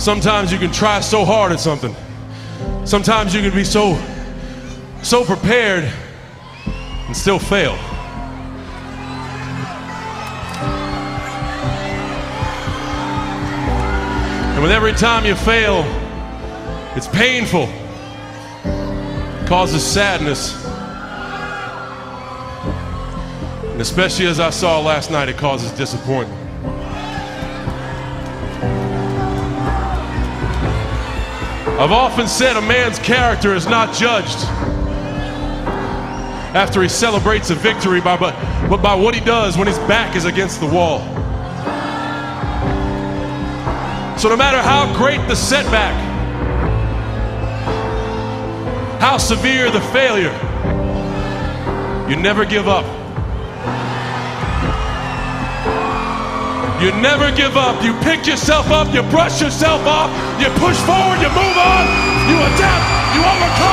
Sometimes you can try so hard at something. Sometimes you can be so so prepared and still fail. And with every time you fail, it's painful. It causes sadness. And especially as I saw last night, it causes disappointment. I've often said a man's character is not judged after he celebrates a victory, by, but, but by what he does when his back is against the wall. So, no matter how great the setback, how severe the failure, you never give up. You never give up. You pick yourself up, you brush yourself off, you push forward, you move on, you adapt, you overcome.